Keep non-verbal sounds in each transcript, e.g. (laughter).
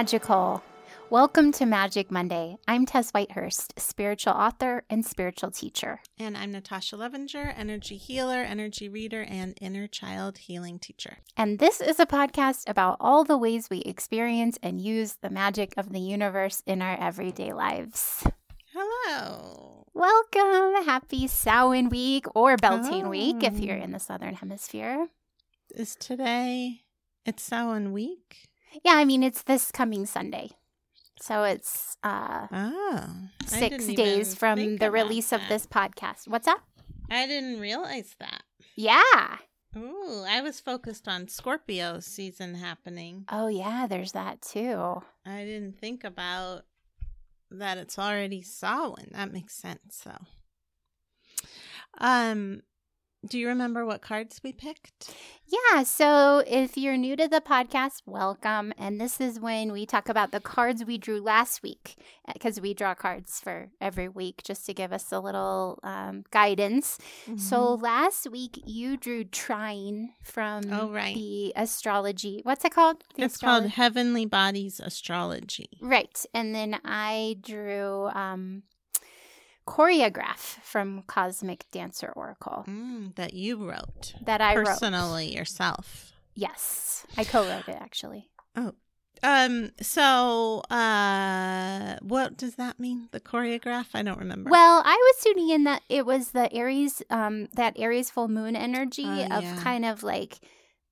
magical. Welcome to Magic Monday. I'm Tess Whitehurst, spiritual author and spiritual teacher. And I'm Natasha Levinger, energy healer, energy reader, and inner child healing teacher. And this is a podcast about all the ways we experience and use the magic of the universe in our everyday lives. Hello. Welcome. Happy Samhain week or Beltane week if you're Oh. in the southern hemisphere. Is today it's Samhain week? Yeah, I mean, it's this coming Sunday. So it's uh, Oh. I six days from the about release of this podcast. What's up? I didn't realize that. Yeah. Ooh, I was focused on Scorpio season happening. Oh, yeah, there's that too. I didn't think about that it's already Samhain. That makes sense, though. Um, do you remember what cards we picked? Yeah, so if you're new to the podcast, welcome. And this is when we talk about the cards we drew last week because we draw cards for every week just to give us a little um, guidance. So last week you drew Trine from Oh, right. the astrology. What's it called? The it's called Heavenly Bodies Astrology. Right. And then I drew um, choreograph from Cosmic Dancer Oracle Mm, that you wrote that I wrote. personally yourself. Yes, I co-wrote it actually. Oh, um. So, uh, what does that mean? The choreograph? I don't remember. Well, I was tuning in that it was the Aries, um, that Aries full moon energy Oh, of yeah. kind of like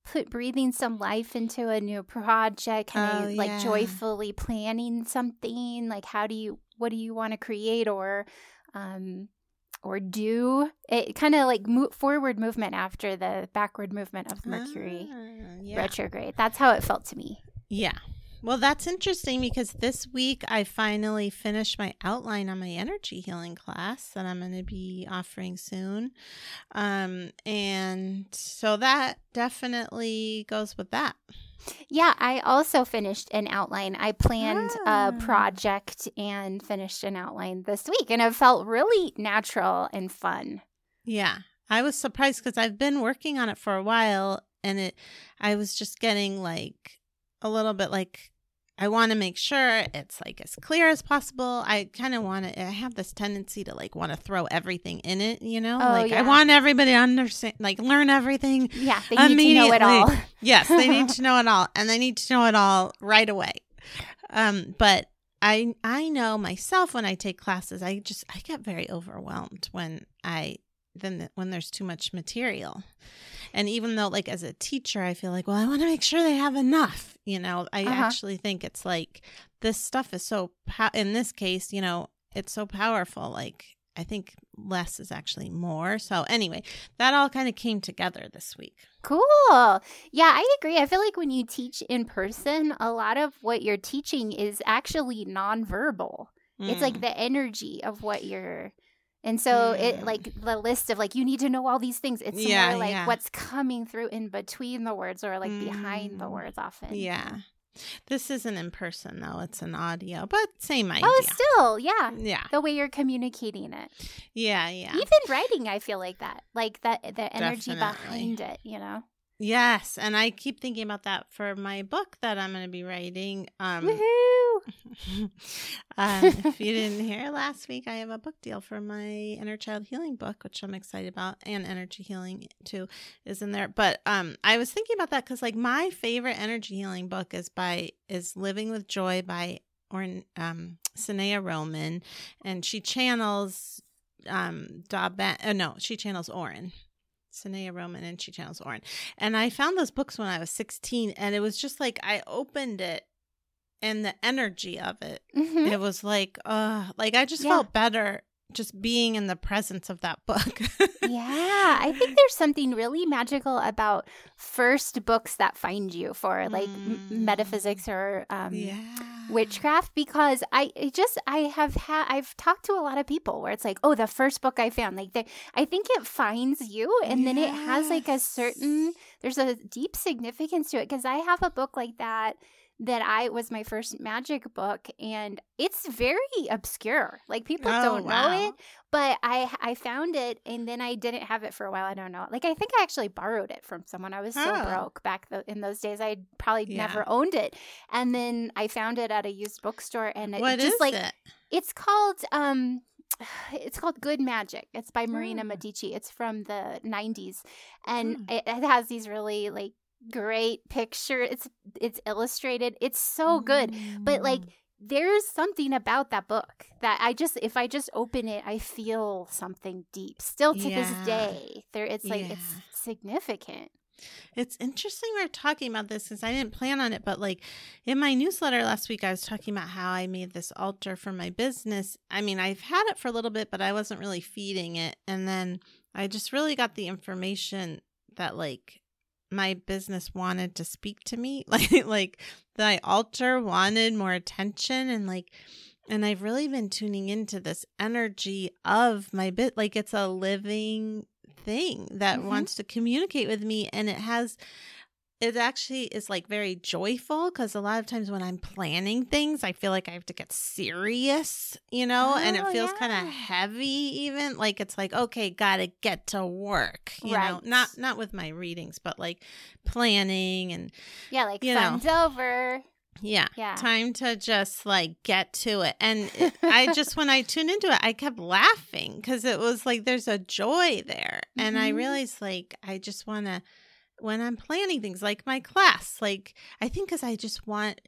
put breathing some life into a new project, kind of Oh, like yeah. joyfully planning something. Like, how do you, what do you want to create or, um, or do it? Kind of like mo- forward movement after the backward movement of Mercury Ah, yeah. retrograde. That's how it felt to me. Yeah. Well, that's interesting because this week I finally finished my outline on my energy healing class that I'm going to be offering soon. Um, and so that definitely goes with that. Yeah, I also finished an outline. I planned Ah. a project and finished an outline this week, and it felt really natural and fun. Yeah. I was surprised because I've been working on it for a while and it, I was just getting like a little bit like, I want to make sure it's like as clear as possible. I kind of want to, I have this tendency to like want to throw everything in it, you know? Oh, like yeah. I want everybody to understand, like learn everything. Yeah, they need to know it all. (laughs) Yes, they need to know it all and they need to know it all right away. Um, but I I know myself when I take classes, I just I get very overwhelmed when I then when there's too much material. And even though like as a teacher, I feel like, well, I want to make sure they have enough, you know. I Uh-huh. actually think it's like this stuff is so in this case, you know, it's so powerful like I think less is actually more. So anyway, that all kind of came together this week. Cool. Yeah, I agree. I feel like when you teach in person, a lot of what you're teaching is actually nonverbal. It's like Mm. the energy of what you're. And so it Mm. like the list of like you need to know all these things. It's Yeah, more like yeah. what's coming through in between the words or like behind the Mm. words often. Yeah. This isn't in person though, it's an audio, but same idea. Oh, still, yeah. yeah. The way you're communicating it. Yeah, yeah. Even writing, I feel like that. Like that the energy Definitely. behind it, you know? Yes, and I keep thinking about that for my book that I'm going to be writing. Um, Woohoo! (laughs) um, if you didn't hear last week, I have a book deal for my inner child healing book, which I'm excited about, and energy healing too is in there. But um, I was thinking about that because like my favorite energy healing book is by is Living with Joy by or um Sanaya Roman, and she channels um Daben. Oh no, she channels Orin. Sanaya Roman and she channels Orin. And I found those books when I was 16 and it was just like I opened it and the energy of it. Mhm. It was like uh like I just Yeah. felt better just being in the presence of that book. (laughs) Yeah, I think there's something really magical about first books that find you for like m- Mm. metaphysics or um, yeah. witchcraft because I just I have had I've talked to a lot of people where it's like oh the first book I found like they, I think it finds you and then it has like a certain there's a deep significance to it because I have a book like that that I was my first magic book, and it's very obscure. Like people Oh, don't wow. know it, but I I found it, and then I didn't have it for a while. I don't know. Like I think I actually borrowed it from someone. I was so Oh. broke back th- in those days. I probably Yeah. never owned it, and then I found it at a used bookstore, and it What just is like it? it's called um (sighs) it's called Good Magic. It's by Marina Ah. Medici. It's from the 90s and Hmm. it, it has these really like great picture. It's it's illustrated. It's so good. But like Mm. there's something about that book that I just if I just open it, I feel something deep. Still to this day. There it's like it's significant. It's interesting we're talking about this because I didn't plan on it, but like in my newsletter last week, I was talking about how I made this altar for my business. I mean, I've had it for a little bit, but I wasn't really feeding it. And then I just really got the information that like my business wanted to speak to me, (laughs) like like the altar wanted more attention and like and I've really been tuning into this energy of my bit like it's a living thing that Mhm. wants to communicate with me and it has it actually is like very joyful because a lot of times when I'm planning things, I feel like I have to get serious, you know, and it Oh, feels kind of heavy, even like it's like, okay, gotta get to work, you know, not not with my readings, but like planning and Yeah, like You know. over. yeah, Yeah. time to just like get to it. And (laughs) it, I just, when I tuned into it, I kept laughing because it was like there's a joy there. And I Mhm. realized like I just want to, when I'm planning things like my class, like I think because I just want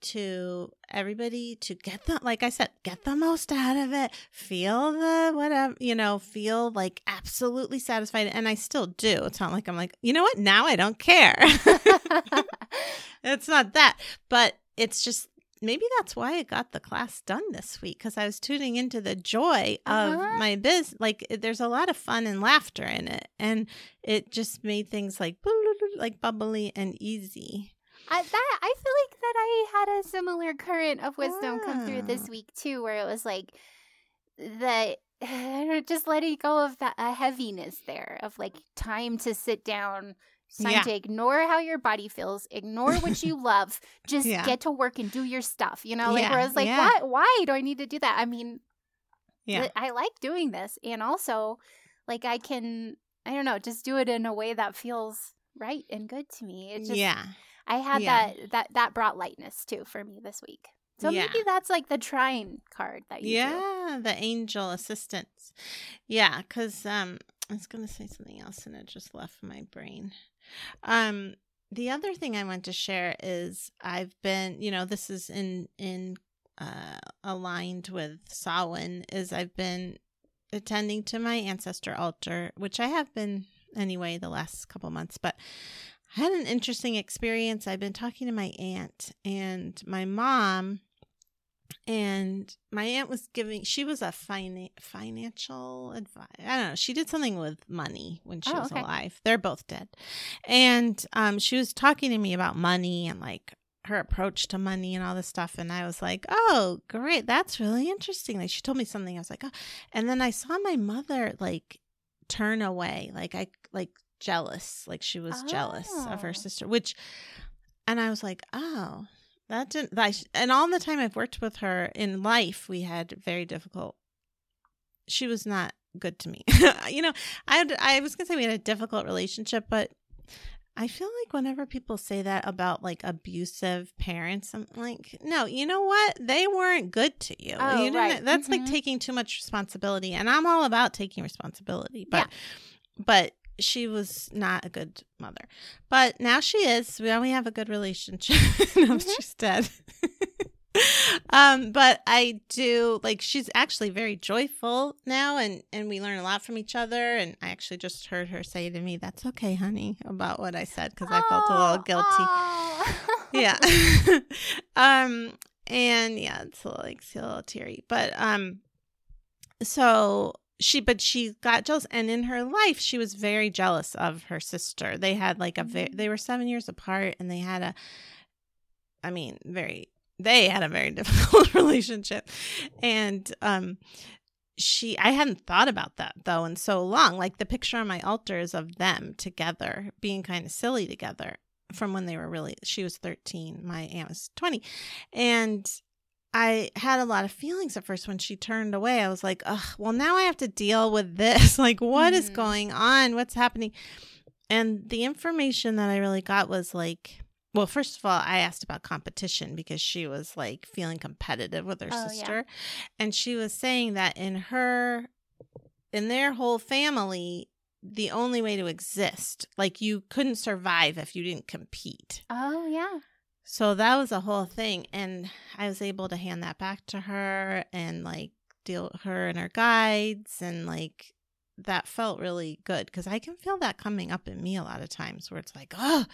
to everybody to get the like I said, get the most out of it, feel the whatever, you know, feel like absolutely satisfied. And I still do. It's not like I'm like, you know what? Now I don't care. (laughs) (laughs) it's not that, but it's just maybe that's why I got the class done this week because I was tuning into the joy of Uh-huh. my biz. Like there's a lot of fun and laughter in it, and it just made things like (laughs) like bubbly and easy. I that I feel like that I had a similar current of wisdom come through this week too, where it was like that (sighs) just letting go of that a heaviness there of like time to sit down, time Yeah. to ignore how your body feels, ignore what (laughs) you love, just Yeah. get to work and do your stuff. You know, like Yeah, where I was like, yeah. why why do I need to do that? I mean, Yeah, I like doing this, and also like I can I don't know, just do it in a way that feels right and good to me. It just yeah, I had that that that brought lightness too for me this week. So Yeah. maybe that's like the trine card that you yeah. The angel assistance. Yeah, because um, I was gonna say something else and it just left my brain. Um, the other thing I want to share is I've been, you know, this is in in uh aligned with Samhain is I've been attending to my ancestor altar, which I have been anyway the last couple months, but I had an interesting experience. I've been talking to my aunt and my mom and my aunt was giving she was a fina- financial advisor i don't know she did something with money when she Oh, was okay. alive they're both dead and um she was talking to me about money and like her approach to money and all this stuff and i was like oh great that's really interesting like she told me something i was like oh and then i saw my mother like turn away like i like jealous like she was jealous of Oh. her sister which and i was like oh that didn't that, and all the time i've worked with her in life we had very difficult she was not good to me (laughs) you know i i was gonna say we had a difficult relationship but i feel like whenever people say that about like abusive parents i'm like no you know what they weren't good to you, Oh, you right. that's like Mhm. taking too much responsibility and i'm all about taking responsibility but but she was not a good mother. But now she is. Now we have a good relationship. now Mhm. she's dead. (laughs) um, but I do like she's actually very joyful now and and we learn a lot from each other and I actually just heard her say to me, That's okay, honey, about what I said because I felt a little guilty Oh. (laughs) yeah (laughs) um and yeah it's a little, like a little teary but um so she but she got jealous. And in her life she was very jealous of her sister. They had like a very they were seven years apart and they had a i mean very they had a very (laughs) difficult (laughs) relationship. And um she i hadn't thought about that though in so long. Like the picture on my altar is of them together being kind of silly together from when they were really she was 13 my aunt was 20 and i had a lot of feelings at first when she turned away i was like ugh well now i have to deal with this (laughs) like what is Mhm. going on what's happening and the information that i really got was like well first of all i asked about competition because she was like feeling competitive with her Oh, yeah. sister and she was saying that in her in their whole family the only way to exist like you couldn't survive if you didn't compete Oh yeah. So that was a whole thing and i was able to hand that back to her and like deal her and her guides and like that felt really good because i can feel that coming up in me a lot of times where it's like oh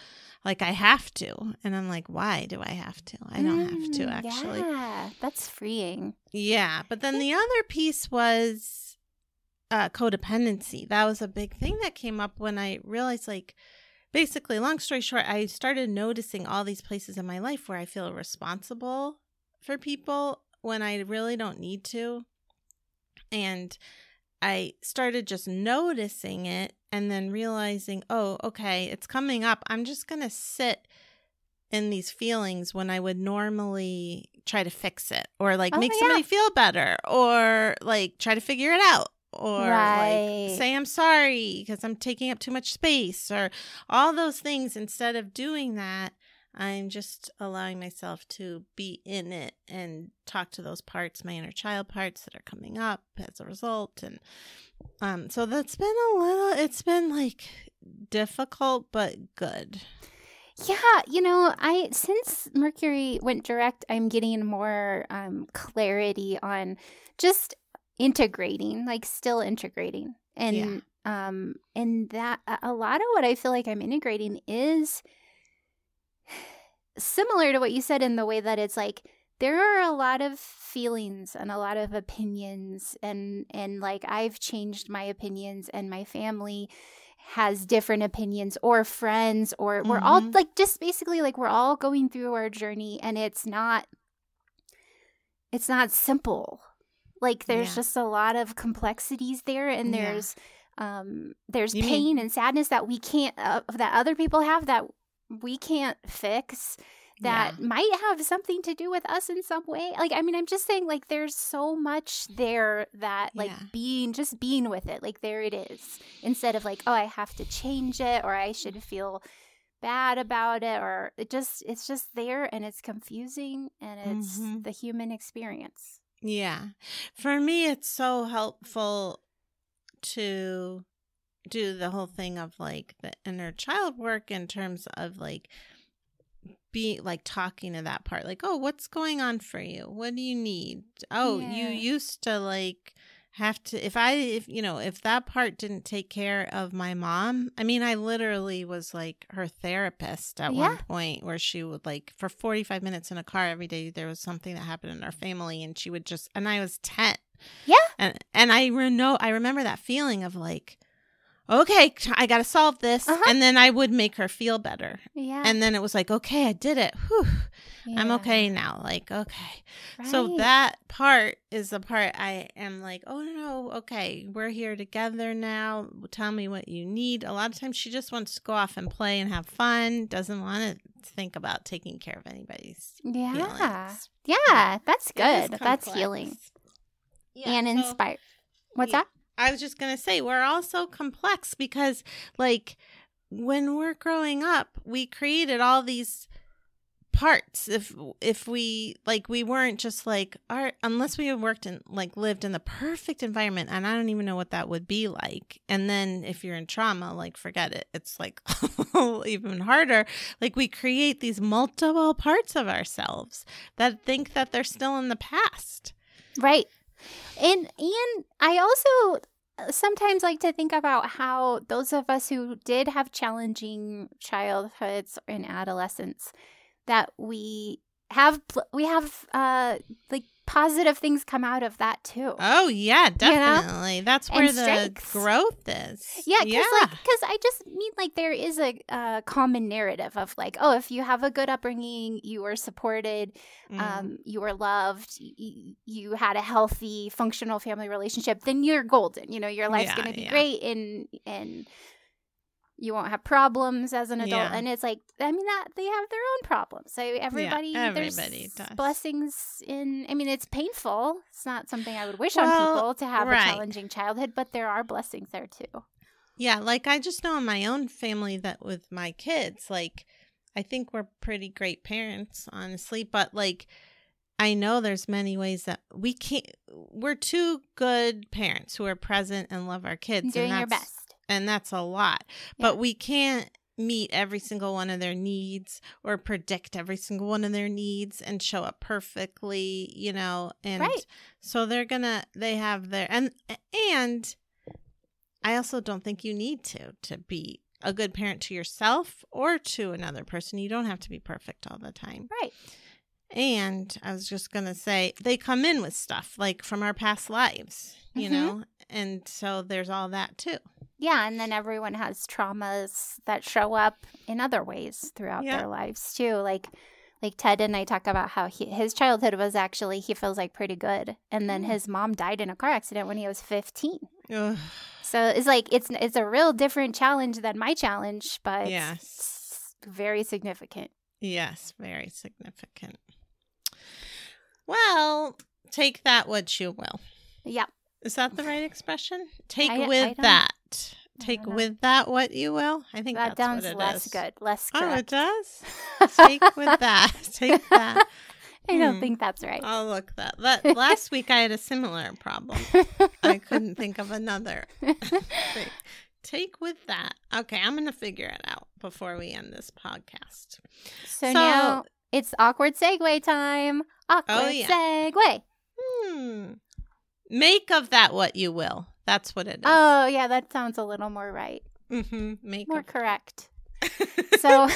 like i have to and i'm like why do i have to i don't have to Mm, actually Yeah, that's freeing. yeah, but then the other piece was uh, codependency. That was a big thing that came up when I realized, like, basically, long story short, I started noticing all these places in my life where I feel responsible for people when I really don't need to. And I started just noticing it and then realizing, oh, okay, it's coming up. I'm just going to sit in these feelings when I would normally try to fix it or like Oh, make yeah. somebody feel better or like try to figure it out or Right. like say I'm sorry because I'm taking up too much space or all those things. Instead of doing that, I'm just allowing myself to be in it and talk to those parts, my inner child parts that are coming up as a result. And um, so that's been a little, it's been like difficult but good. Yeah, you know, I since Mercury went direct, I'm getting more um clarity on just integrating, like still integrating. And um and that a- lot of what I feel like I'm integrating is similar to what you said in the way that it's like there are a lot of feelings and a lot of opinions and and like I've changed my opinions and my family has different opinions or friends or we're all Mhm. like just basically like we're all going through our journey and it's not it's not simple like there's Yeah. just a lot of complexities there and Yeah. there's um there's You mean- pain and sadness that we can't uh, that other people have that we can't fix that might have something to do with us in some way. Like, I mean, I'm just saying, like, there's so much there that, like, Yeah. being just being with it, like, there it is, instead of like, oh, I have to change it or I should feel bad about it or it just, it's just there and it's confusing and it's Mhm. the human experience. Yeah. For me, it's so helpful to do the whole thing of like the inner child work in terms of like be like talking to that part like oh what's going on for you? What do you need? Oh you used to like have to if i if you know if that part didn't take care of my mom i mean i literally was like her therapist at one point where she would like for 45 minutes in a car every day there was something that happened in our family and she would just and i was 10 Yeah. and and i re- know i remember that feeling of like okay i gotta solve this Uh-huh. and then i would make her feel better Yeah. and then it was like okay i did it Whew. i'm okay now like okay so that part is the part I am like, oh no, okay, we're here together now. Tell me what you need. A lot of times she just wants to go off and play and have fun, doesn't want to think about taking care of anybody's Yeah. feelings. Yeah. That's good. That's healing Yeah, and so- inspire. What's yeah. that? I was just gonna say we're all so complex because like when we're growing up, we created all these parts. If if we like we weren't just like our unless we had worked in like lived in the perfect environment and i don't even know what that would be like. And then if you're in trauma like forget it. It's like (laughs) even harder. Like we create these multiple parts of ourselves that think that they're still in the past. Right. And and I also uh, sometimes like to think about how those of us who did have challenging childhoods and adolescence that we have we have uh like positive things come out of that too. Oh yeah, know? definitely. That's where And the strengths. growth is. yeah, because yeah. like, because I just mean like there is a, uh common narrative of like, oh, if you have a good upbringing, you were supported, Mm. um, you were loved, you, you had a healthy, functional family relationship, then you're golden. You know, your life's Yeah, going to be yeah. great. And and you won't have problems as an adult. Yeah. And it's like, I mean, that they have their own problems. So everybody, there's everybody does. blessings in. I mean, it's painful. It's not something I would wish Well, on people to have right. a challenging childhood, but there are blessings there too. Yeah, like I just know in my own family that with my kids, like I think we're pretty great parents, honestly, but like I know there's many ways that we can't we're two good parents who are present and love our kids Doing and your best. And that's a lot. Yeah. But we can't meet every single one of their needs or predict every single one of their needs and show up perfectly, you know, and Right. so they're gonna they have their and and I also don't think you need to to be a good parent to yourself or to another person. You don't have to be perfect all the time. Right. And I was just going to say they come in with stuff like from our past lives, you Mhm. know? And so there's all that too. Yeah, and then everyone has traumas that show up in other ways throughout Yeah. their lives too. Like like Ted and I talk about how he, his childhood was actually he feels like pretty good, and then his mom died in a car accident when he was fifteen. Ugh. So it's like it's it's a real different challenge than my challenge, but Yes. very significant. Yes, very significant. Well, take that what you will. Yep. Is that the right expression? Take I- I with don't- that. Take with that what you will. I think That that's sounds less is. good, less Oh, it does. (laughs) Take with that. (laughs) Take that. I don't Hmm. think that's right. I'll look that. (laughs) That last week I had a similar problem. I couldn't think of another. Take with that. Okay, I'm gonna figure it out before we end this podcast. so, So- now it's awkward segue time. Awkward Oh, yeah. segue. Hmm. Make of that what you will. That's what it is. Oh, yeah, that sounds a little more right. mm-hmm. Make More of correct. (laughs) So,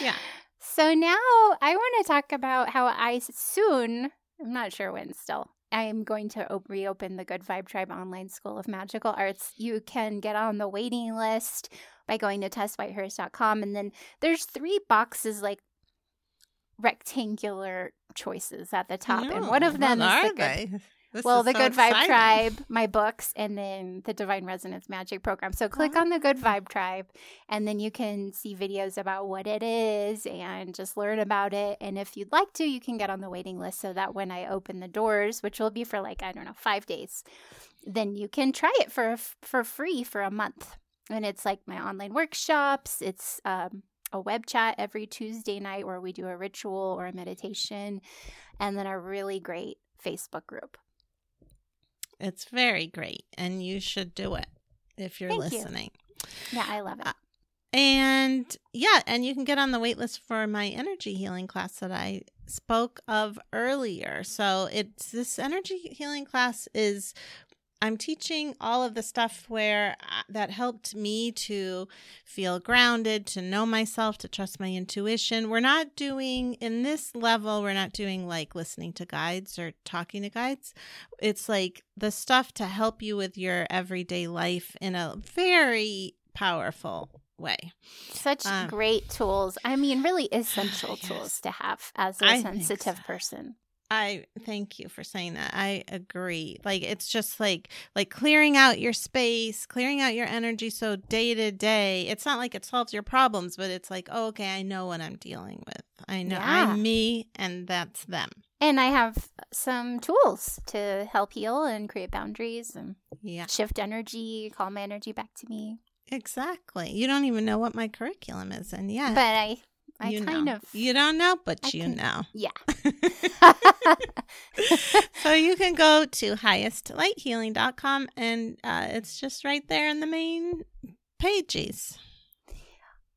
Yeah. So now I want to talk about how I soon, I'm not sure when still, I am going to op- reopen the Good Vibe Tribe Online School of Magical Arts. You can get on the waiting list by going to tesswhitehurst.com. And then there's three boxes, like rectangular choices at the top. and one of them what is the Good? (laughs) This well, the so Good Vibe. Tribe, my books, and then the Divine Resonance Magic Program. So click on the Good Vibe Tribe, and then you can see videos about what it is and just learn about it. And if you'd like to, you can get on the waiting list so that when I open the doors, which will be for like I don't know five days, then you can try it for for free for a month. And it's like my online workshops. It's um, a web chat every Tuesday night where we do a ritual or a meditation, and then a really great Facebook group. It's very great, and you should do it if you're Thank you. listening. Yeah, I love it. Uh, And yeah, and you can get on the wait list for my energy healing class that I spoke of earlier. So it's this energy healing class is I'm teaching all of the stuff where uh, that helped me to feel grounded, to know myself, to trust my intuition. We're not doing in this level, we're not doing like listening to guides or talking to guides. It's like the stuff to help you with your everyday life in a very powerful way. Such Um, great tools. I mean, really (sighs) essential Yes. tools to have as a I sensitive so. person. I thank you for saying that. I agree. Like it's just like like clearing out your space, clearing out your energy so day to day. It's not like it solves your problems, but it's like, oh, okay, I know what I'm dealing with. I know Yeah. I'm me and that's them. And I have some tools to help heal and create boundaries and Yeah. shift energy, call my energy back to me. Exactly. You don't even know what my curriculum is and yet But I, I you kind know. of, You don't know, but I you can- know. yeah. (laughs) (laughs) so you can go to highestlighthealing.com and uh, it's just right there in the main pages.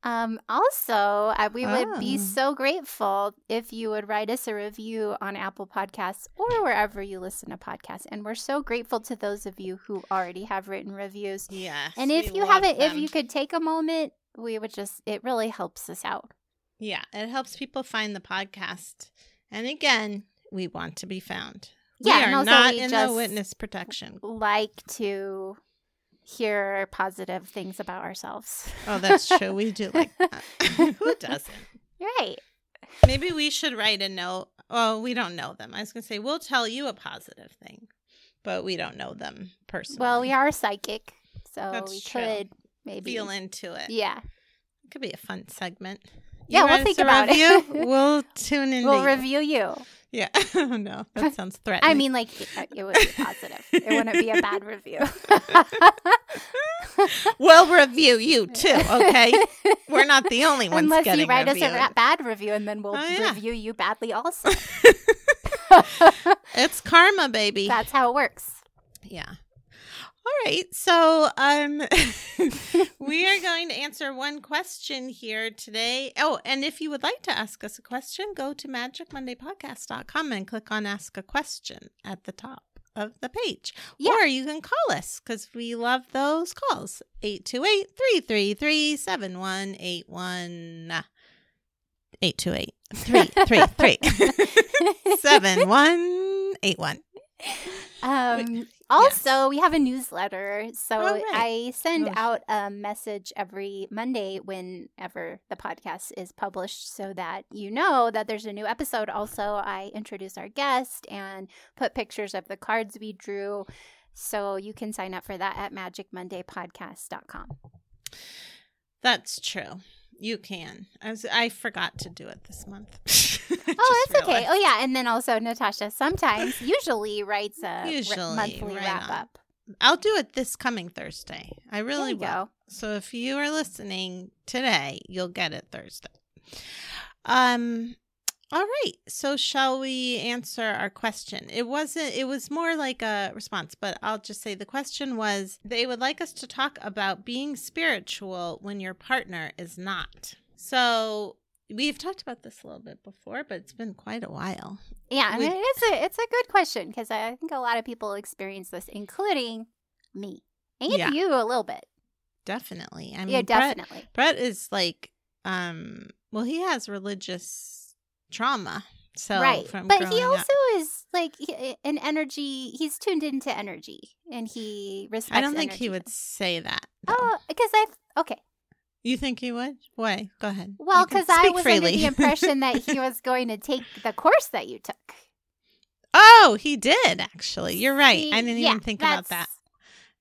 Um, also, I, we would be Oh. so grateful if you would write us a review on Apple Podcasts or wherever you listen to podcasts. And we're so grateful to those of you who already have written reviews. Yes. And if you haven't, if you could take a moment, we would just, it really helps us out. Yeah, it helps people find the podcast. And again, we want to be found. Yeah, we are not we in the witness protection. Like to hear positive things about ourselves. Oh, that's true. We do like (laughs) that. (laughs) Who doesn't? Right. Maybe we should write a note. Oh, we don't know them. I was going to say, we'll tell you a positive thing, but we don't know them personally. Well, we are psychic, so That's we true. could maybe. feel into it. Yeah. It could be a fun segment. Yeah, You we'll think about it. (laughs) we'll tune in. We'll review you. Yeah. oh (laughs) no, that sounds threatening. I mean, like, it uh, it would be positive. it wouldn't be a bad review. (laughs) we'll review you too. Okay, we're not the only ones Unless getting you write us a bad review, and then we'll Oh, yeah. review you badly also. It's karma, baby. That's how it works. Yeah. All right. So, um (laughs) (laughs) we are going to answer one question here today. Oh, and if you would like to ask us a question, go to magicmondaypodcast.com and click on ask a question at the top of the page. Yeah. Or you can call us cuz we love those calls. 828-333-7181. 828-333-7181. (laughs) Um, also, we have a newsletter. So Oh, right. I send Oh. out a message every Monday whenever the podcast is published so that you know that there's a new episode. Also, I introduce our guest and put pictures of the cards we drew. So you can sign up for that at magicmondaypodcast.com. That's true. You can. I was I forgot to do it this month. (laughs) Oh, that's okay. Oh, yeah. And then also, Natasha sometimes, (laughs) usually writes a r- Usually, monthly right wrap on. up. I'll do it this coming Thursday. I really will. go. So if you are listening today, you'll get it Thursday. Um all right. So shall we answer our question? It wasn't it was more like a response, but I'll just say the question was they would like us to talk about being spiritual when your partner is not. So we've talked about this a little bit before, but it's been quite a while. Yeah, I We- mean, it's a it's a good question because I think a lot of people experience this, including me and Yeah. you a little bit. Definitely. I mean yeah, Brett- definitely. Brett is like, um, well, he has religious trauma. So right, from but he also up. is like eh, an energy. He's tuned into energy, and he respects. I don't think he would say that. though. Oh, because I okay. You think he would? Why? Go ahead. Well, because I was freely. under the impression that he (laughs) was going to take the course that you took. oh, he did actually. You're right. See, I didn't yeah, even think about that.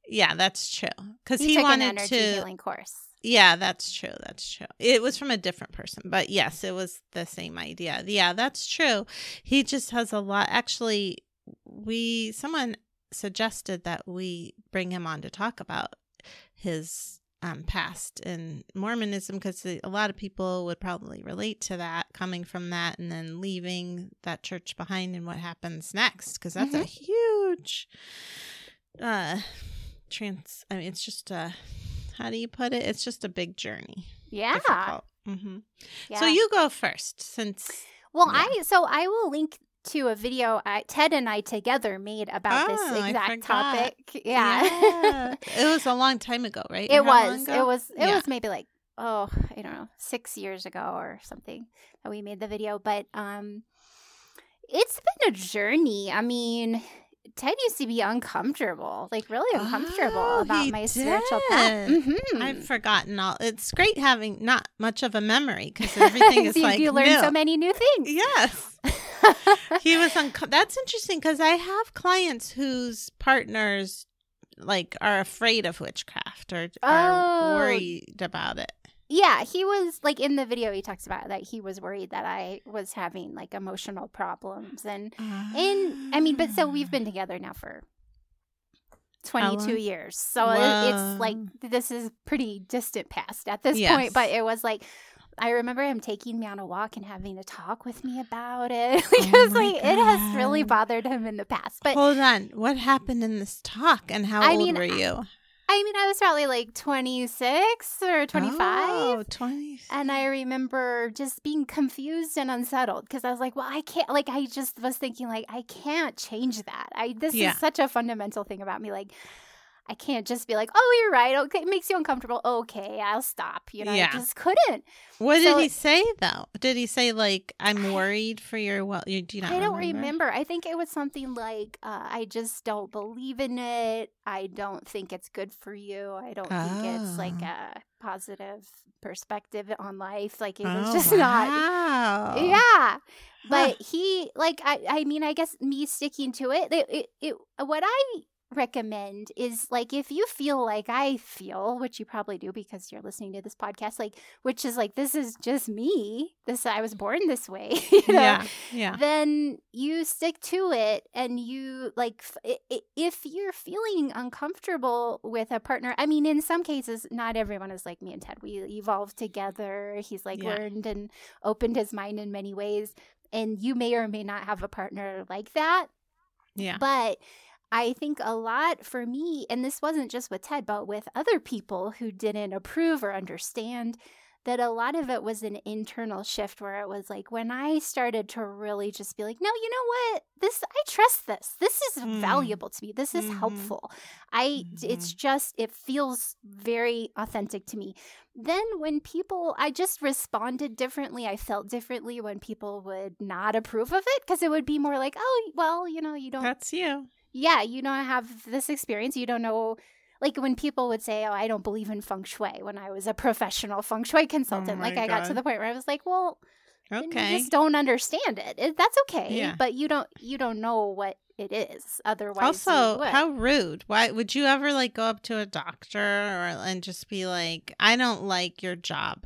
Yeah, that's true. Because he took wanted an energy to. healing course. Yeah, that's true. That's true. It was from a different person, but yes, it was the same idea. Yeah, that's true. He just has a lot. Actually, we someone suggested that we bring him on to talk about his um, past in Mormonism because a lot of people would probably relate to that, coming from that, and then leaving that church behind, and what happens next. Because that's a huge uh trans. I mean, it's just a how do you put it? It's just a big journey. Yeah. hmm yeah. So you go first, since Well, Yeah. I so I will link to a video I, Ted and I together made about Oh, this exact topic. (laughs) Yeah, Yeah. (laughs) it was a long time ago, right? it How was. It was. It Yeah. was maybe like oh, I don't know, six years ago or something that we made the video. But um, it's been a journey. I mean. Ted used to be uncomfortable, like really uncomfortable Oh, about my spiritual path. did. Mhm. I've forgotten all. It's great having not much of a memory because everything (laughs) is you, like you learn new. so many new things. Yes. he was (laughs) unco- that's interesting because i have clients whose partners like are afraid of witchcraft or are Oh. worried about it Yeah, he was like in the video. He talks about that he was worried that I was having like emotional problems, and and I mean, but so we've been ah. together now for twenty two long? years. So it, it's like this is pretty distant past at this Yes. point. But it was like I remember him taking me on a walk and having a talk with me about it (laughs) because oh my like it has really bothered him in the past. But hold on what happened in this talk and how I old mean, were you I mean, I was probably like twenty six or twenty five. oh, 20 And I remember just being confused and unsettled because I was like, well, I can't, like, I just was thinking, like, I can't change that. I, this Yeah. is such a fundamental thing about me. Like, I can't just be like, oh, you're right. Okay. It makes you uncomfortable. Okay. I'll stop. You know, Yeah. I just couldn't. what so- did he say though did he say like i'm worried for your well you do you not I don't remember? remember. I think it was something like, uh, I just don't believe in it. I don't think it's good for you. I don't think it's like Oh. a positive perspective on life. Like, it was Oh, just (laughs) not. Yeah. But he like I I mean I guess me sticking to it, it it, it what I recommend is like if you feel like I feel, which you probably do because you're listening to this podcast, like which is like this is just me. This I was born this way, (laughs) you know. Yeah. Yeah. Then you stick to it, and you like f- i- i- if you're feeling uncomfortable with a partner. I mean, in some cases, not everyone is like me and Ted. We evolved together. He's like Yeah. learned and opened his mind in many ways, and you may or may not have a partner like that. Yeah. But I think a lot for me, and this wasn't just with Ted, but with other people who didn't approve or understand, that a lot of it was an internal shift where it was like when I started to really just be like, no, you know what? This, I trust this. This is Mm. valuable to me. This is Mhm. helpful. I, it's just, it feels very authentic to me. Then when people, I just responded differently. I felt differently when people would not approve of it because it would be more like, oh, well, you know, you don't That's you. Yeah, you don't have this experience. You don't know. Like when people would say, "Oh, I don't believe in feng shui," when I was a professional feng shui oh consultant, my like I got to the point where I was like, "Well, Okay. you just don't understand it. it. That's okay, Yeah. but you don't you don't know what it is. Otherwise, Also, how rude. Why would you ever like go up to a doctor or and just be like, "I don't like your job."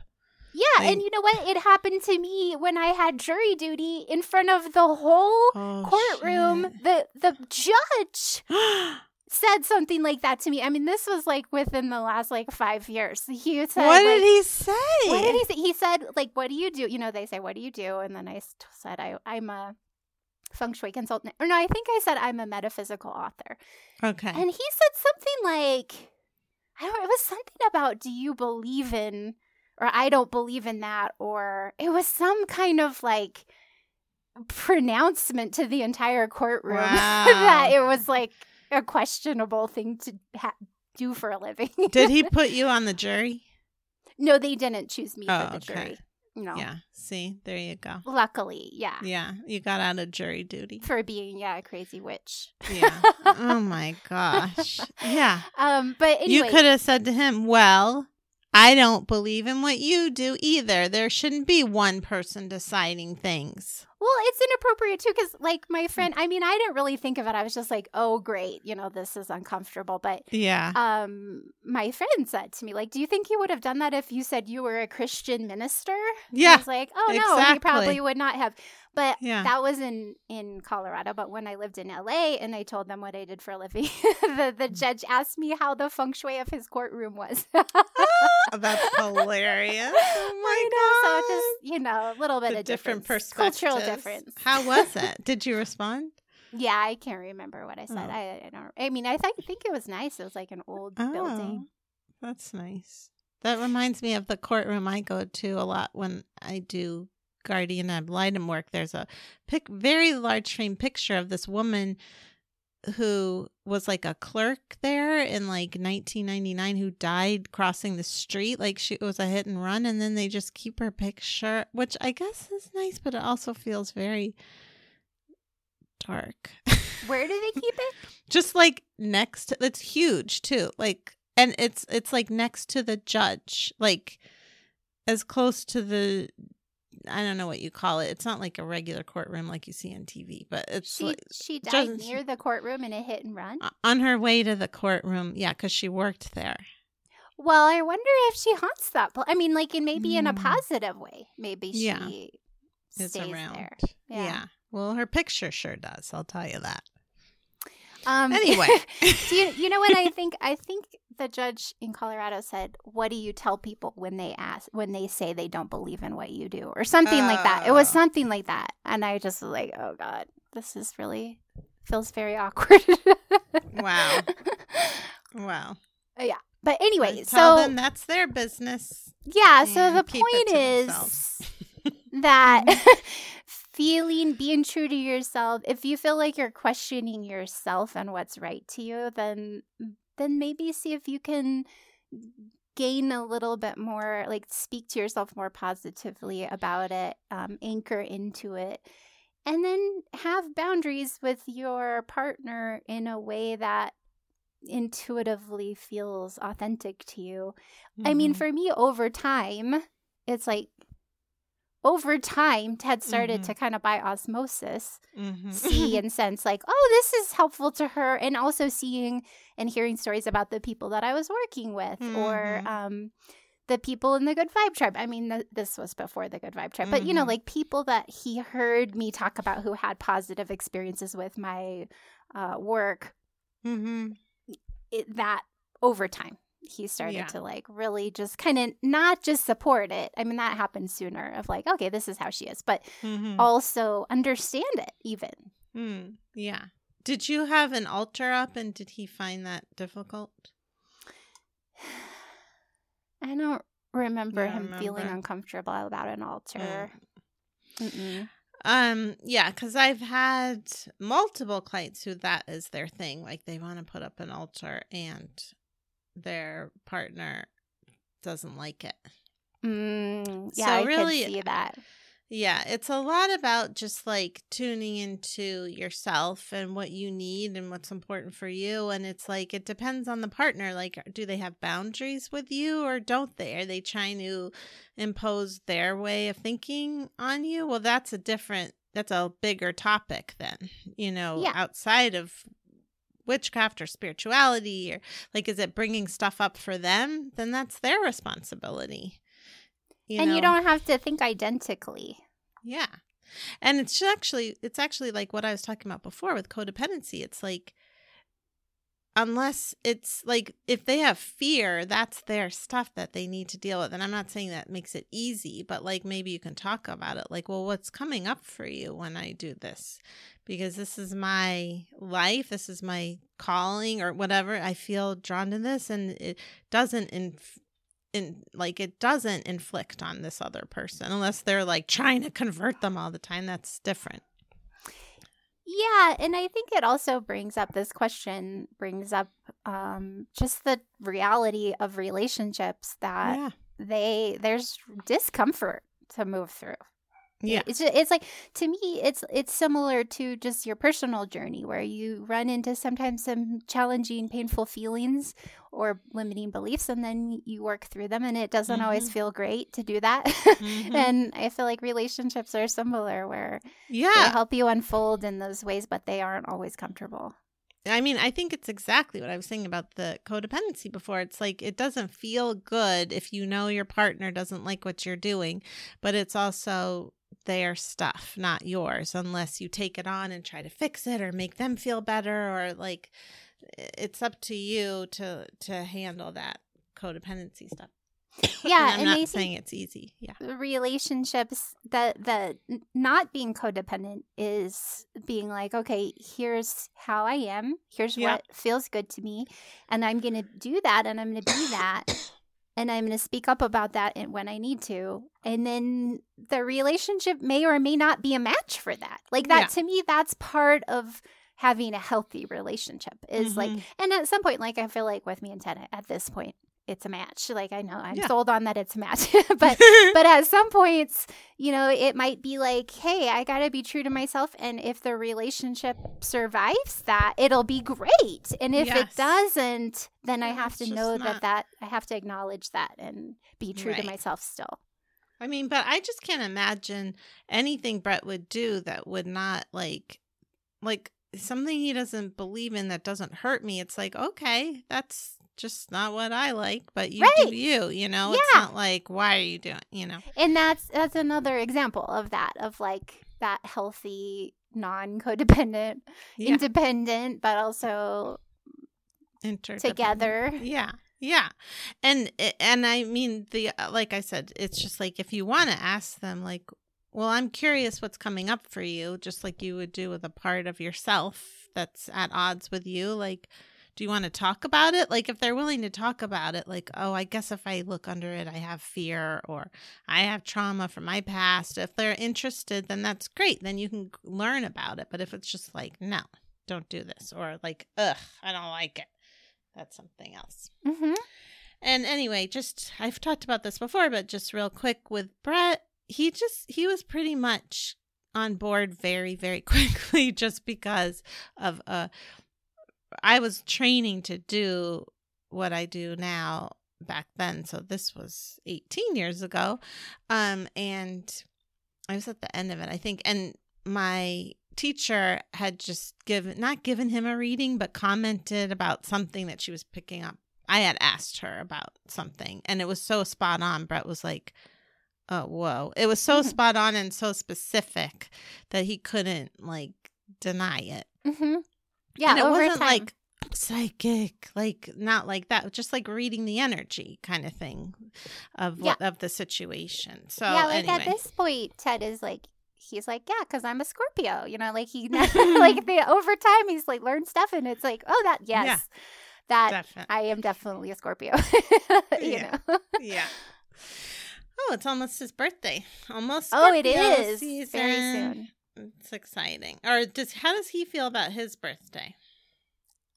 Yeah, like- and you know what? It happened to me when I had jury duty in front of the whole Oh, courtroom. The the judge (gasps) said something like that to me. I mean, this was like within the last like five years. He said, what like, did he say? What did he say? He said, like, what do you do? You know, they say, what do you do? And then I said, I, I'm a feng shui consultant. Or no, I think I said I'm a metaphysical author. Okay. And he said something like, I don't, it was something about, do you believe in, or I don't believe in that, or it was some kind of like pronouncement to the entire courtroom (laughs) that it was like a questionable thing to ha- do for a living. (laughs) did he put you on the jury? No, they didn't choose me Oh, for the okay. jury. No. Yeah. See, there you go. Luckily, yeah. Yeah, you got out of jury duty. For being, yeah, a crazy witch. Yeah. (laughs) oh my gosh. Yeah. Um, but anyway, You could have said to him, "Well, I don't believe in what you do either. There shouldn't be one person deciding things." well, it's inappropriate too, because like my friend, I mean, I didn't really think of it. I was just like, oh, great, you know, this is uncomfortable. But Yeah. um, my friend said to me, like, do you think he would have done that if you said you were a Christian minister? I Yeah. was like, oh no, he probably would not have. But Yeah. that was in in Colorado. But when I lived in LA and I told them what I did for a living, (laughs) the the mm. judge asked me how the feng shui of his courtroom was. Ah, that's (laughs) hilarious. Oh I my know, god. so just you know, a little bit the of different difference. perspectives. cultural difference. How was it? (laughs) Did you respond? Yeah, I can't remember what I said. Oh. I, I don't. I mean, I think think it was nice. It was like an old building. Oh, that's nice. That reminds me of the courtroom I go to a lot when I do guardian ad litem work. There's a pic- very large frame picture of this woman who was like a clerk there in like 1999 who died crossing the street like she it was a hit and run and then they just keep her picture which i guess is nice but it also feels very dark Where do they keep it? (laughs) just like next to, it's huge too like and it's it's like next to the judge like as close to the i don't know what you call it it's not like a regular courtroom like you see on tv but it's She like, she died near the courtroom in a hit and run. uh, on her way to the courtroom yeah because she worked there Well, I wonder if she haunts that. pla- I mean, like in maybe in a Mm. positive way. Maybe she Yeah. stays is around there. yeah. Yeah. well her picture sure does i'll tell you that Um, Anyway. (laughs) do you you know what I think? I think the judge in Colorado said, "What do you tell people when they ask when they say they don't believe in what you do or something like that?" It was Oh. something like that, and I just was like, "Oh God, this is really feels very awkward." (laughs) Wow. wow uh, yeah. But anyway, so them that's their business yeah, so the point is (laughs) that mm-hmm. (laughs) feeling being true to yourself if you feel like you're questioning yourself and what's right to you then then maybe see if you can gain a little bit more like speak to yourself more positively about it um, anchor into it and then have boundaries with your partner in a way that intuitively feels authentic to you I mean, Mhm. for me, over time, it's like over time, Ted started Mhm. to kind of by osmosis Mhm. see (laughs) and sense like, oh, this is helpful to her, and also seeing and hearing stories about the people that I was working with or Mhm. um, the people in the Good Vibe Tribe. I mean, th- this was before the Good Vibe Tribe, but you know, Mhm. like people that he heard me talk about who had positive experiences with my uh, work. Mhm. It, that over time. He started Yeah. to like really just kind of not just support it. I mean, that happened sooner of like, okay, this is how she is, but Mhm. also understand it even. Mm, yeah. Did you have an altar up and did he find that difficult? (sighs) I don't remember don't him feeling uncomfortable about an altar. Mm-mm. Um, yeah, because I've had multiple clients who that is their thing. Like they want to put up an altar and their partner doesn't like it. Mm, yeah, So I really, could see that. Yeah, it's a lot about just like tuning into yourself and what you need and what's important for you. And it's like, it depends on the partner. Like, do they have boundaries with you or don't they? Are they trying to impose their way of thinking on you? Well, that's a different, that's a bigger topic then, you know, Yeah. outside of witchcraft or spirituality or like, is it bringing stuff up for them? Then that's their responsibility. You and you don't have to think identically. Yeah. And it's actually it's actually like what I was talking about before with codependency. It's like unless it's like if they have fear, that's their stuff that they need to deal with. And I'm not saying that makes it easy, but like maybe you can talk about it like, well, what's coming up for you when I do this? Because this is my life, this is my calling or whatever. I feel drawn to this and it doesn't inf- in like it doesn't inflict on this other person unless they're like trying to convert them all the time that's different Yeah, and I think it also brings up this question, brings up um, just the reality of relationships that yeah they there's discomfort to move through. Yeah It's just, it's like to me it's it's similar to just your personal journey where you run into sometimes some challenging painful feelings or limiting beliefs and then you work through them and it doesn't always Mhm. feel great to do that. (laughs) Mhm. and I feel like relationships are similar where yeah. they help you unfold in those ways but they aren't always comfortable. i mean i think it's exactly what i was saying about the codependency before it's like it doesn't feel good if you know your partner doesn't like what you're doing but it's also their stuff not yours unless you take it on and try to fix it or make them feel better or like it's up to you to to handle that codependency stuff. (coughs) Yeah, and i'm and not saying it's easy yeah. relationships that the n- not being codependent is being like okay here's how i am. Here's Yeah. what feels good to me and i'm gonna do that and i'm gonna be that (coughs) and i'm gonna speak up about that and- when i need to and then the relationship may or may not be a match for that like that Yeah. to me that's part of having a healthy relationship is like Mhm. and at some point like i feel like with me and ted at this point it's a match like i know i'm Yeah. sold on that it's a match (laughs) (laughs) but but at some points you know it might be like hey i gotta be true to myself and if the relationship survives that it'll be great and if it doesn't then i have it's to know not- that that i have to acknowledge that and be true Right. to myself still I mean, but I just can't imagine anything Brett would do that would not like like something he doesn't believe in that doesn't hurt me. It's like, okay, that's just not what I like, but you Right. do you, you know? It's not like why are you doing, you know? and that's that's another example of that of like that healthy non-codependent Yeah. independent but also together Yeah. Yeah. And and I mean the uh, like I said, it's just like if you want to ask them like well, I'm curious what's coming up for you just like you would do with a part of yourself that's at odds with you like do you want to talk about it? Like if they're willing to talk about it like oh, I guess if I look under it I have fear or I have trauma from my past. If they're interested, then that's great. Then you can learn about it. But if it's just like no, don't do this or like ugh, I don't like it. That's something else. hmm And anyway, just I've talked about this before, but just real quick with Brett, he just he was pretty much on board very very (laughs) quickly just because of uh I was training to do what I do now back then. So this was 18 years ago. Um and I was at the end of it, I think, and my teacher had just given not given him a reading, but commented about something that she was picking up. I had asked her about something, and it was so spot on. Brett was like, "Oh, whoa!" It was so Mhm. spot on and so specific that he couldn't like deny it. hmm Yeah, and it wasn't time. like psychic, like not like that, just like reading the energy kind of thing of what of the situation. So yeah, like anyway, at this point, Ted is like, he's like, yeah, because I'm a Scorpio, you know, like he, (laughs) (laughs) like the over time, he's like learned stuff, and it's like, oh, that yes, Yeah. that definitely, I am definitely a Scorpio, (laughs) you Yeah. know. yeah. Oh, it's almost his birthday. Almost. oh, it is season. very soon. It's exciting. Or does how does he feel about his birthday?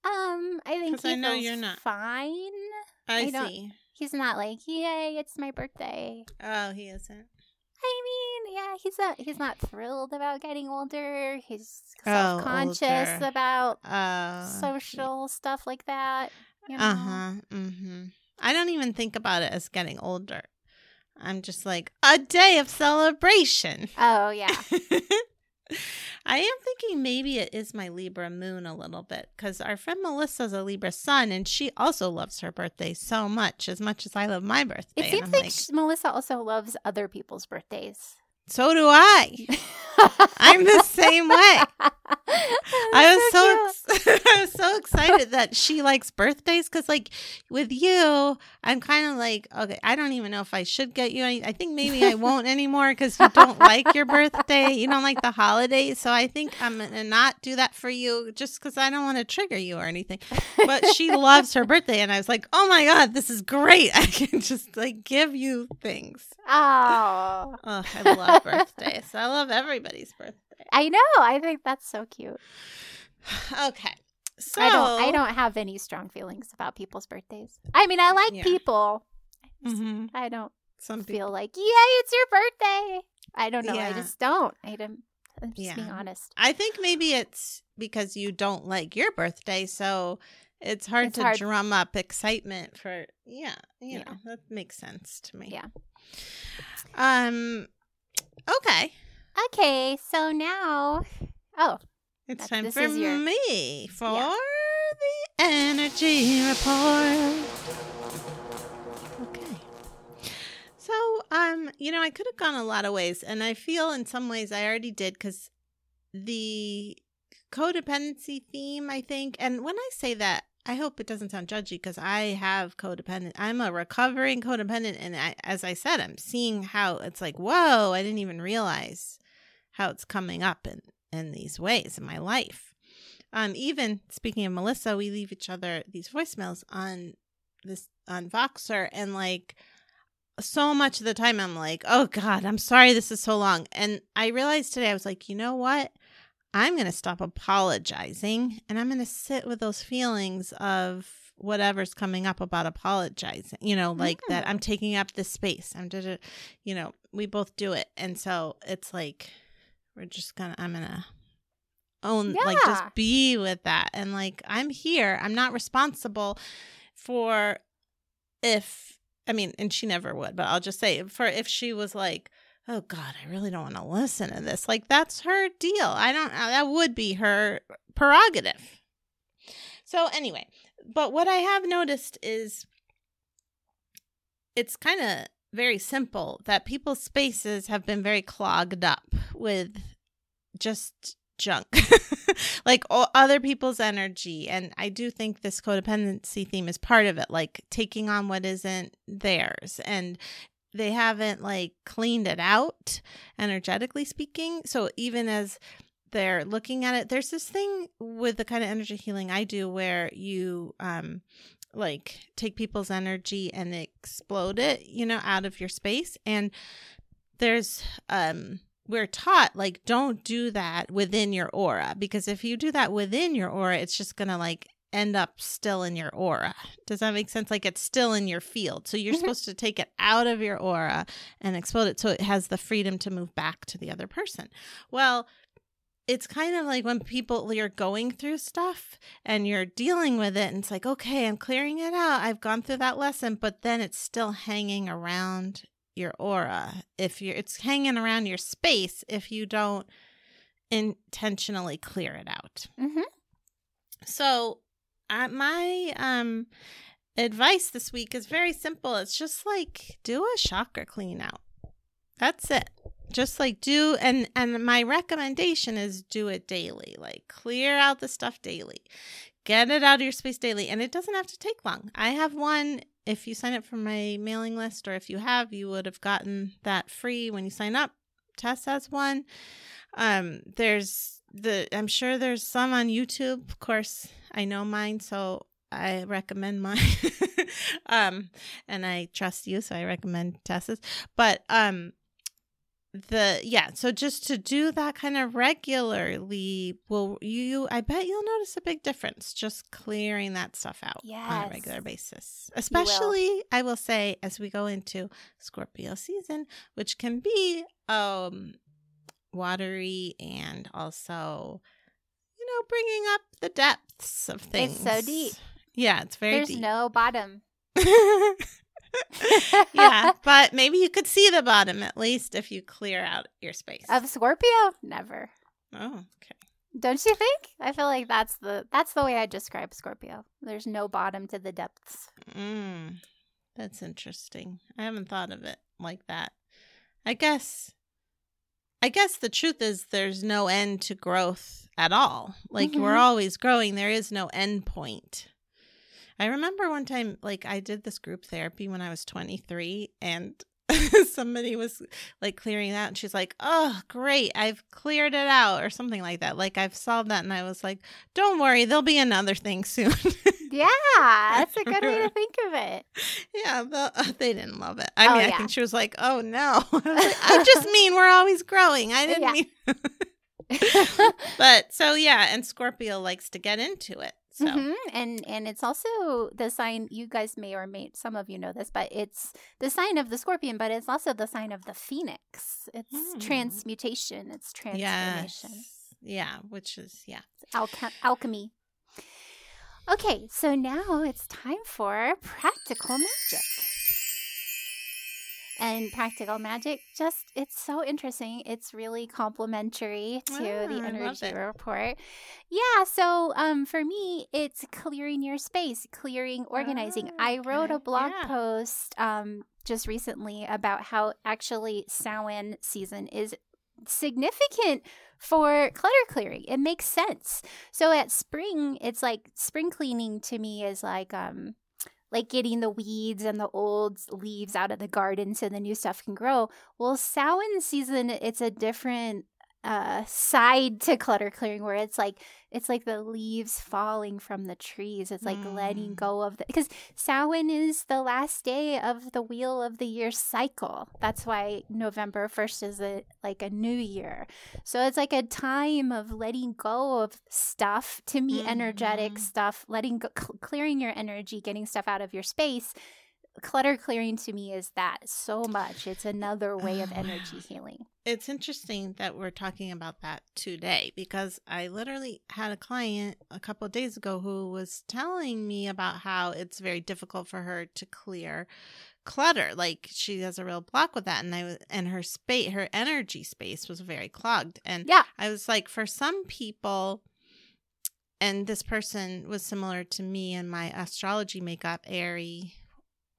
Um, I think he I know feels you're not. fine. I, I see. He's not like, yay, it's my birthday. Oh, he isn't. I mean, yeah, he's not he's not thrilled about getting older. He's Oh, self conscious older. about Uh, social stuff like that. You know? Uh huh. Mm-hmm. I don't even think about it as getting older. I'm just like a day of celebration. Oh yeah. (laughs) I am thinking maybe it is my Libra moon a little bit because our friend Melissa's a Libra sun and she also loves her birthday so much, as much as I love my birthday. It seems like, Melissa also loves other people's birthdays. so do I. (laughs) I'm the same way. I was so, ex- (laughs) I was so excited that she likes birthdays because, like, with you, I'm kind of like, okay, I don't even know if I should get you. any I think maybe I (laughs) won't anymore because you don't like your birthday. You don't like the holidays, so I think I'm gonna not do that for you just because I don't want to trigger you or anything. But she (laughs) loves her birthday, and I was like, oh my god, this is great! I can just like give you things. Oh, Oh, I love birthdays. I love everybody's birthday. I know. I think that's so cute. (sighs) Okay. So I don't. I don't have any strong feelings about people's birthdays. I mean, I like Yeah. people. Mhm. I don't Some people. feel like, yay, it's your birthday. I don't know. I just don't. I don't. I'm just being honest. I think maybe it's because you don't like your birthday, so it's hard It's to hard. drum up excitement for. Yeah, you Yeah. know that makes sense to me. Yeah. Um. Okay, Okay, so now, oh, it's time this for is your- me for Yeah. the energy report. Okay. So, um, you know, I could have gone a lot of ways, and I feel in some ways I already did because the codependency theme, I think, and when I say that, I hope it doesn't sound judgy because I have codependent. I'm a recovering codependent, and I, as I said, I'm seeing how it's like, whoa, I didn't even realize how it's coming up in in these ways in my life. Um, even speaking of Melissa, we leave each other these voicemails on this on Voxer, and like so much of the time, I'm like, oh God, I'm sorry this is so long. And I realized today, I was like, you know what? I'm going to stop apologizing and I'm going to sit with those feelings of whatever's coming up about apologizing, you know, like that I'm taking up this space. I'm just, you know, we both do it. And so it's like, we're just to, I'm to own, like, just be with that. And like, I'm here. I'm not responsible for if, I mean, and she never would, but I'll just say for if she was like, oh God, I really don't want to listen to this. Like, that's her deal. I don't, uh, that would be her prerogative. So, anyway, but what I have noticed is it's kind of very simple that people's spaces have been very clogged up with just junk. (laughs) Like other people's energy and i do think this codependency theme is part of it like taking on what isn't theirs and they haven't like cleaned it out energetically speaking. So even as they're looking at it there's this thing with the kind of energy healing i do where you um like take people's energy and explode it you know out of your space. And there's um we're taught like don't do that within your aura because if you do that within your aura it's just gonna like end up still in your aura. Does that make sense? Like it's still in your field. So you're Mhm. supposed to take it out of your aura and explode it so it has the freedom to move back to the other person. Well it's kind of like when people you're going through stuff and you're dealing with it and it's like okay i'm clearing it out i've gone through that lesson but then it's still hanging around your aura if you're it's hanging around your space if you don't intentionally clear it out. Mm-hmm. So, uh, my um advice this week is very simple. It's just like do a chakra clean out. That's it. Just like do and and my recommendation is do it daily. Like clear out the stuff daily. Get it out of your space daily and it doesn't have to take long. I have one if you sign up for my mailing list or if you have, you would have gotten that free when you sign up. Tess has one. Um there's the I'm sure there's some on YouTube. Of course, I know mine, so I recommend mine. (laughs) um and I trust you, so I recommend Tess's. But um the yeah so just to do that kind of regularly will you i bet you'll notice a big difference just clearing that stuff out on a regular basis. Especially i will say as we go into scorpio season which can be um watery and also you know bringing up the depths of things It's so deep. yeah it's very There's deep. no bottom. (laughs) (laughs) yeah, but maybe you could see the bottom at least if you clear out your space. Of Scorpio? Never. oh, okay. Don't you think? I feel like that's the that's the way I describe Scorpio. There's no bottom to the depths. Mm, that's interesting. I haven't thought of it like that. I guess. I guess the truth is there's no end to growth at all. Like we're Mhm. always growing. There is no end point. I remember one time, like I did this group therapy when I was 23, and (laughs) somebody was like clearing that, and she's like, "Oh, great, I've cleared it out," or something like that. Like I've solved that, and I was like, "Don't worry, there'll be another thing soon." (laughs) Yeah, that's a good way to think of it. yeah, the, uh, they didn't love it. I Oh, mean, I think she was like, "Oh no," (laughs) I, like, I just mean we're always growing. I didn't Yeah. mean. but so yeah, and Scorpio likes to get into it. So Mhm, And and it's also the sign you guys may or may some of you know this, but it's the sign of the scorpion, but it's also the sign of the phoenix. It's Hmm. transmutation. It's transformation. yes, yeah, which is yeah. Alch- alchemy. Okay, so now it's time for practical magic. And practical magic, just it's so interesting. It's really complementary to Ah, the energy report. Yeah, so um for me, it's clearing your space, clearing, organizing. Ah, I wrote a blog yeah. post um just recently about how actually Samhain season is significant for clutter clearing. It makes sense. So at spring, it's like spring cleaning to me is like um like getting the weeds and the old leaves out of the garden so the new stuff can grow. Well, Samhain season, it's a different uh side to clutter clearing where it's like it's like the leaves falling from the trees it's like letting Mm. go of the because Samhain is the last day of the wheel of the year cycle that's why November 1st is a like a new year so it's like a time of letting go of stuff to me energetic Mhm. stuff letting go cl- clearing your energy getting stuff out of your space clutter clearing to me is that so much it's another way of energy (sighs) healing It's interesting that we're talking about that today because I literally had a client a couple of days ago who was telling me about how it's very difficult for her to clear clutter. Like she has a real block with that, and I was, and her space, her energy space was very clogged. And Yeah. I was like, for some people, and this person was similar to me and my astrology makeup, airy,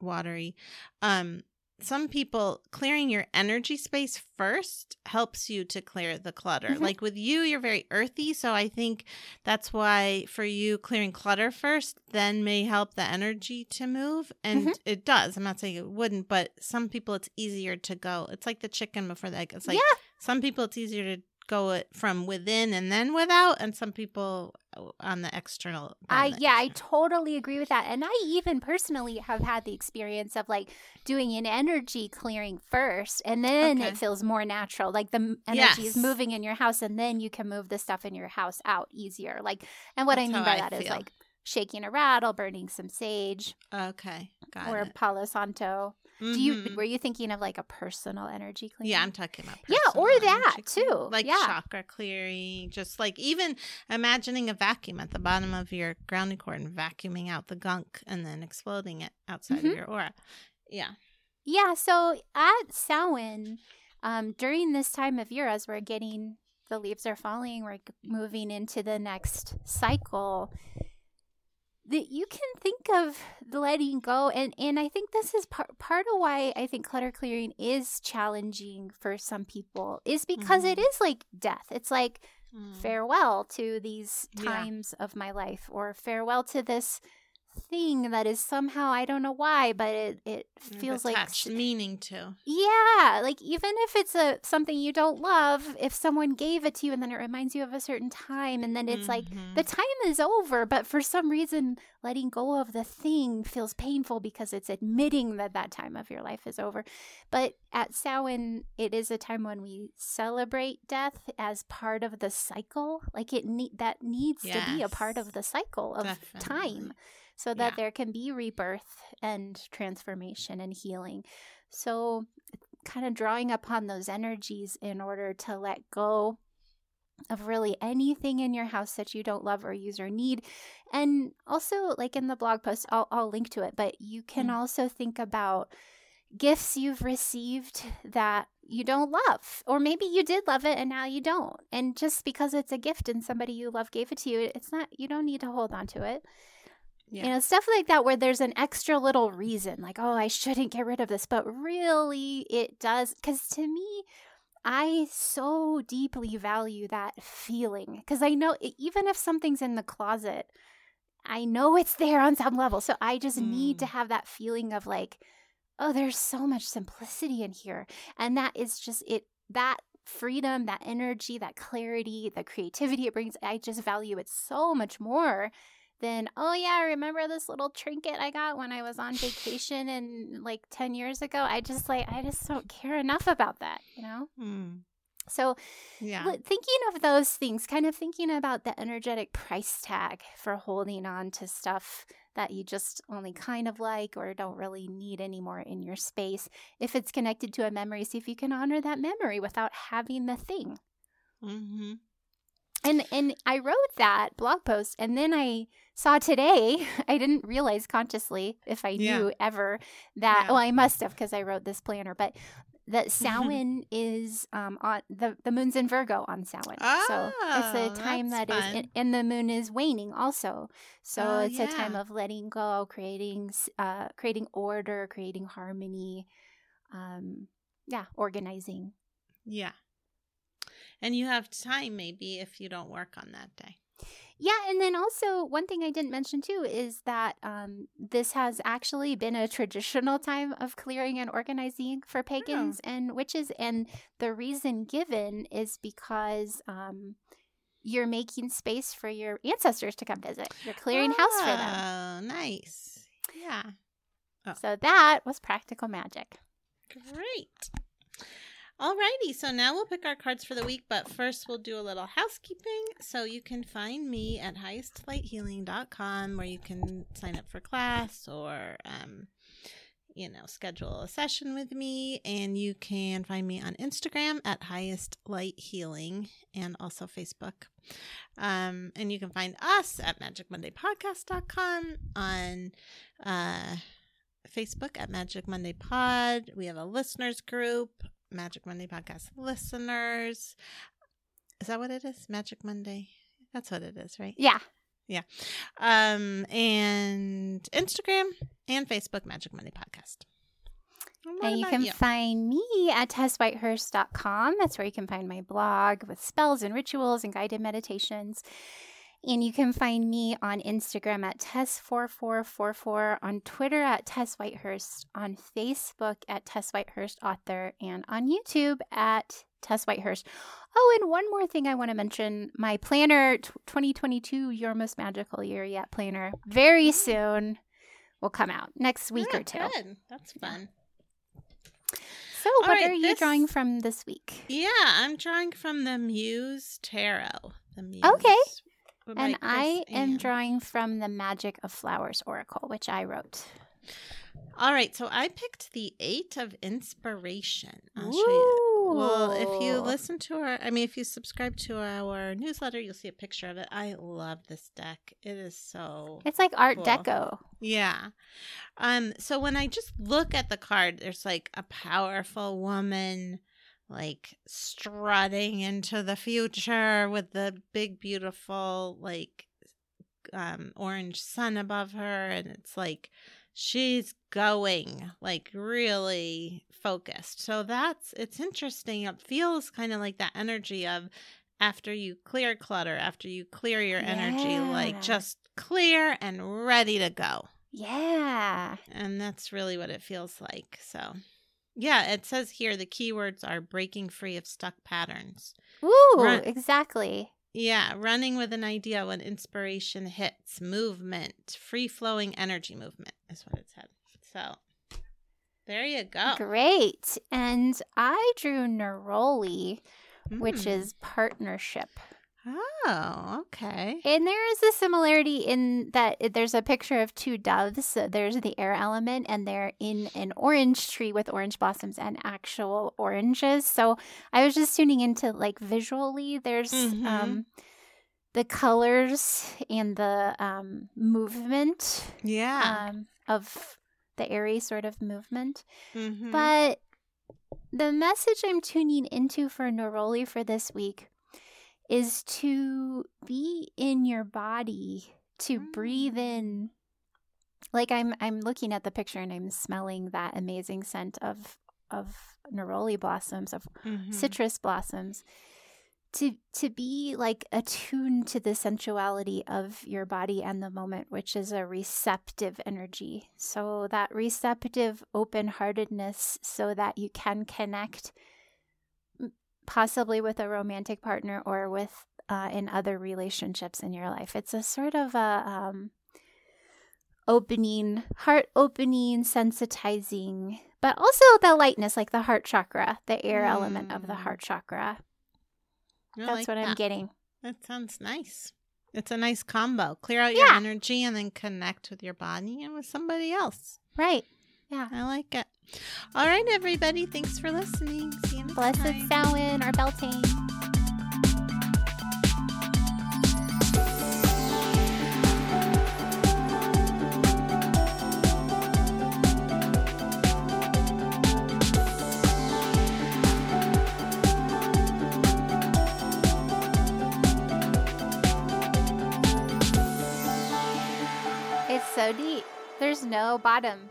watery. Um, some people clearing your energy space first helps you to clear the clutter. Mhm. Like with you, you're very earthy. So I think that's why for you, clearing clutter first then may help the energy to move. And Mhm. it does. I'm not saying it wouldn't, but some people it's easier to go. It's like the chicken before the egg. It's like Yeah. some people it's easier to go it from within and then without. And some people uh, on the external. I the yeah, I totally agree with that. And I even personally have had the experience of like doing an energy clearing first and then Okay. it feels more natural. Like the energy is moving in your house and then you can move the stuff in your house out easier. Like and what I mean by I that is feel. like shaking a rattle, burning some sage Okay. Got or it. Palo Santo. Do you Mhm. were you thinking of like a personal energy clearing? Yeah, I'm talking about Yeah, or that, clearing. too. like Yeah. chakra clearing, just like even imagining a vacuum at the bottom of your grounding cord and vacuuming out the gunk and then exploding it outside Mhm. of your aura. Yeah, Yeah, so at Samhain, um, during this time of year, as we're getting the leaves are falling, we're moving into the next cycle. That you can think of letting go, and and I think this is part part of why I think clutter clearing is challenging for some people is because mm-hmm. it is like death. It's like mm. farewell to these times yeah. of my life, or farewell to this thing that is somehow I don't know why, but it it feels like meaning to. Yeah, like even if it's a something you don't love, if someone gave it to you and then it reminds you of a certain time and then it's mm-hmm. like the time is over, but for some reason letting go of the thing feels painful because it's admitting that that time of your life is over. But at Samhain, it is a time when we celebrate death as part of the cycle. Like it need that needs yes. to be a part of the cycle of Definitely. time so that yeah. there can be rebirth and transformation and healing. So, kind of drawing upon those energies in order to let go of really anything in your house that you don't love or use or need. And also, like in the blog post, I'll, I'll link to it, but you can mm. also think about gifts you've received that you don't love or maybe you did love it and now you don't and just because it's a gift and somebody you love gave it to you it's not you don't need to hold on to it yeah. You know, stuff like that where there's an extra little reason, like, oh, I shouldn't get rid of this. But really, it does. Because to me, I so deeply value that feeling. Because I know even if something's in the closet, I know it's there on some level. So I just mm. need to mm. have that feeling of like, oh, there's so much simplicity in here. And that is just it, that freedom, that energy, that clarity, the creativity it brings. I just value it so much more then oh yeah remember this little trinket i got when i was on vacation and like 10 years ago i just like i just don't care enough about that you know mm. so yeah thinking of those things kind of thinking about the energetic price tag for holding on to stuff that you just only kind of like or don't really need anymore in your space if it's connected to a memory see if you can honor that memory without having the thing mm-hmm. And and i wrote that blog post and then i saw today, (laughs) I didn't realize consciously, if I knew yeah. ever, that, yeah. well, I must have because I wrote this planner, but that (laughs) Samhain is um, on the, the moon's in Virgo on Samhain. Oh, so it's a time that is, and the moon is waning also. So oh, it's yeah. a time of letting go, creating, uh, creating order, creating harmony, um, yeah, organizing. Yeah. And you have time maybe if you don't work on that day. Yeah, and then also one thing I didn't mention too is that um, this has actually been a traditional time of clearing and organizing for pagans oh. and witches, and the reason given is because um, you're making space for your ancestors to come visit. You're clearing oh, house for them. Oh, nice. Yeah. Oh. So that was practical magic. Great. Alrighty, so now we'll pick our cards for the week, but first we'll do a little housekeeping. So you can find me at highestlighthealing.com where you can sign up for class or, um, you know, schedule a session with me. And you can find me on Instagram at highest light healing and also Facebook. Um, and you can find us at magicmondaypodcast.com on, uh, Facebook at Magic Monday Pod. We have a listeners group Magic Monday podcast listeners. Is that what it is? Magic Monday? That's what it is, right? Yeah. Yeah. Um, and Instagram and Facebook, Magic Monday Podcast. And you can you? find me at tesswhitehurst.com. That's where you can find my blog with spells and rituals and guided meditations. And you can find me on Instagram at Tess4444, on Twitter at Tess Whitehurst, on Facebook at Tess Whitehurst Author, and on YouTube at Tess Whitehurst. Oh, and one more thing I want to mention my planner 2022 Your Most Magical Year Yet planner very soon will come out next week yeah, or two. Good. That's fun. So, All what right, are you this... drawing from this week? Yeah, I'm drawing from the Muse Tarot. The Muse okay and I am drawing from the Magic of Flowers Oracle, which I wrote. All right, so I picked the Eight of Inspiration. I'll show you. Well, if you listen to our, I mean, if you subscribe to our newsletter, you'll see a picture of it. I love this deck. It is so. It's like Art Cool. Deco. Yeah. Um. So when I just look at the card, there's like a powerful woman, like strutting into the future with the big, beautiful, like, um, orange sun above her, and it's like she's going like really focused. So that's it's interesting. It feels kind of like that energy of after you clear clutter, after you clear your energy, Yeah. like just clear and ready to go. Yeah. And that's really what it feels like. So, yeah, it says here the keywords are breaking free of stuck patterns. Ooh, Right. exactly. Yeah, running with an idea when inspiration hits, movement, free flowing energy movement is what it said. So, there you go. Great. And I drew Neroli, which Mm. is partnership. Oh, okay. And there is a similarity in that there's a picture of two doves. So there's the air element, and they're in an orange tree with orange blossoms and actual oranges. So I was just tuning into like visually, there's Mhm. um, the colors and the um, movement Yeah. um, of the airy sort of movement. Mhm. But the message I'm tuning into for Neroli for this week is to be in your body, to breathe in. Like I'm I'm looking at the picture and I'm smelling that amazing scent of of neroli blossoms, of Mhm. citrus blossoms. To to be like attuned to the sensuality of your body and the moment, which is a receptive energy. So that receptive open heartedness so that you can connect possibly with a romantic partner or with uh, in other relationships in your life. It's a sort of a um, opening, heart opening, sensitizing, but also the lightness, like the heart chakra, the air element of the Mm. heart chakra. I That's like what I'm getting. That sounds nice. It's a nice combo. Clear out your Yeah. energy and then connect with your body and with somebody else. Right. Yeah. I like it. All right, everybody. Thanks for listening. See you next Blessed time. Samhain or Beltane. It's so deep. There's no bottom.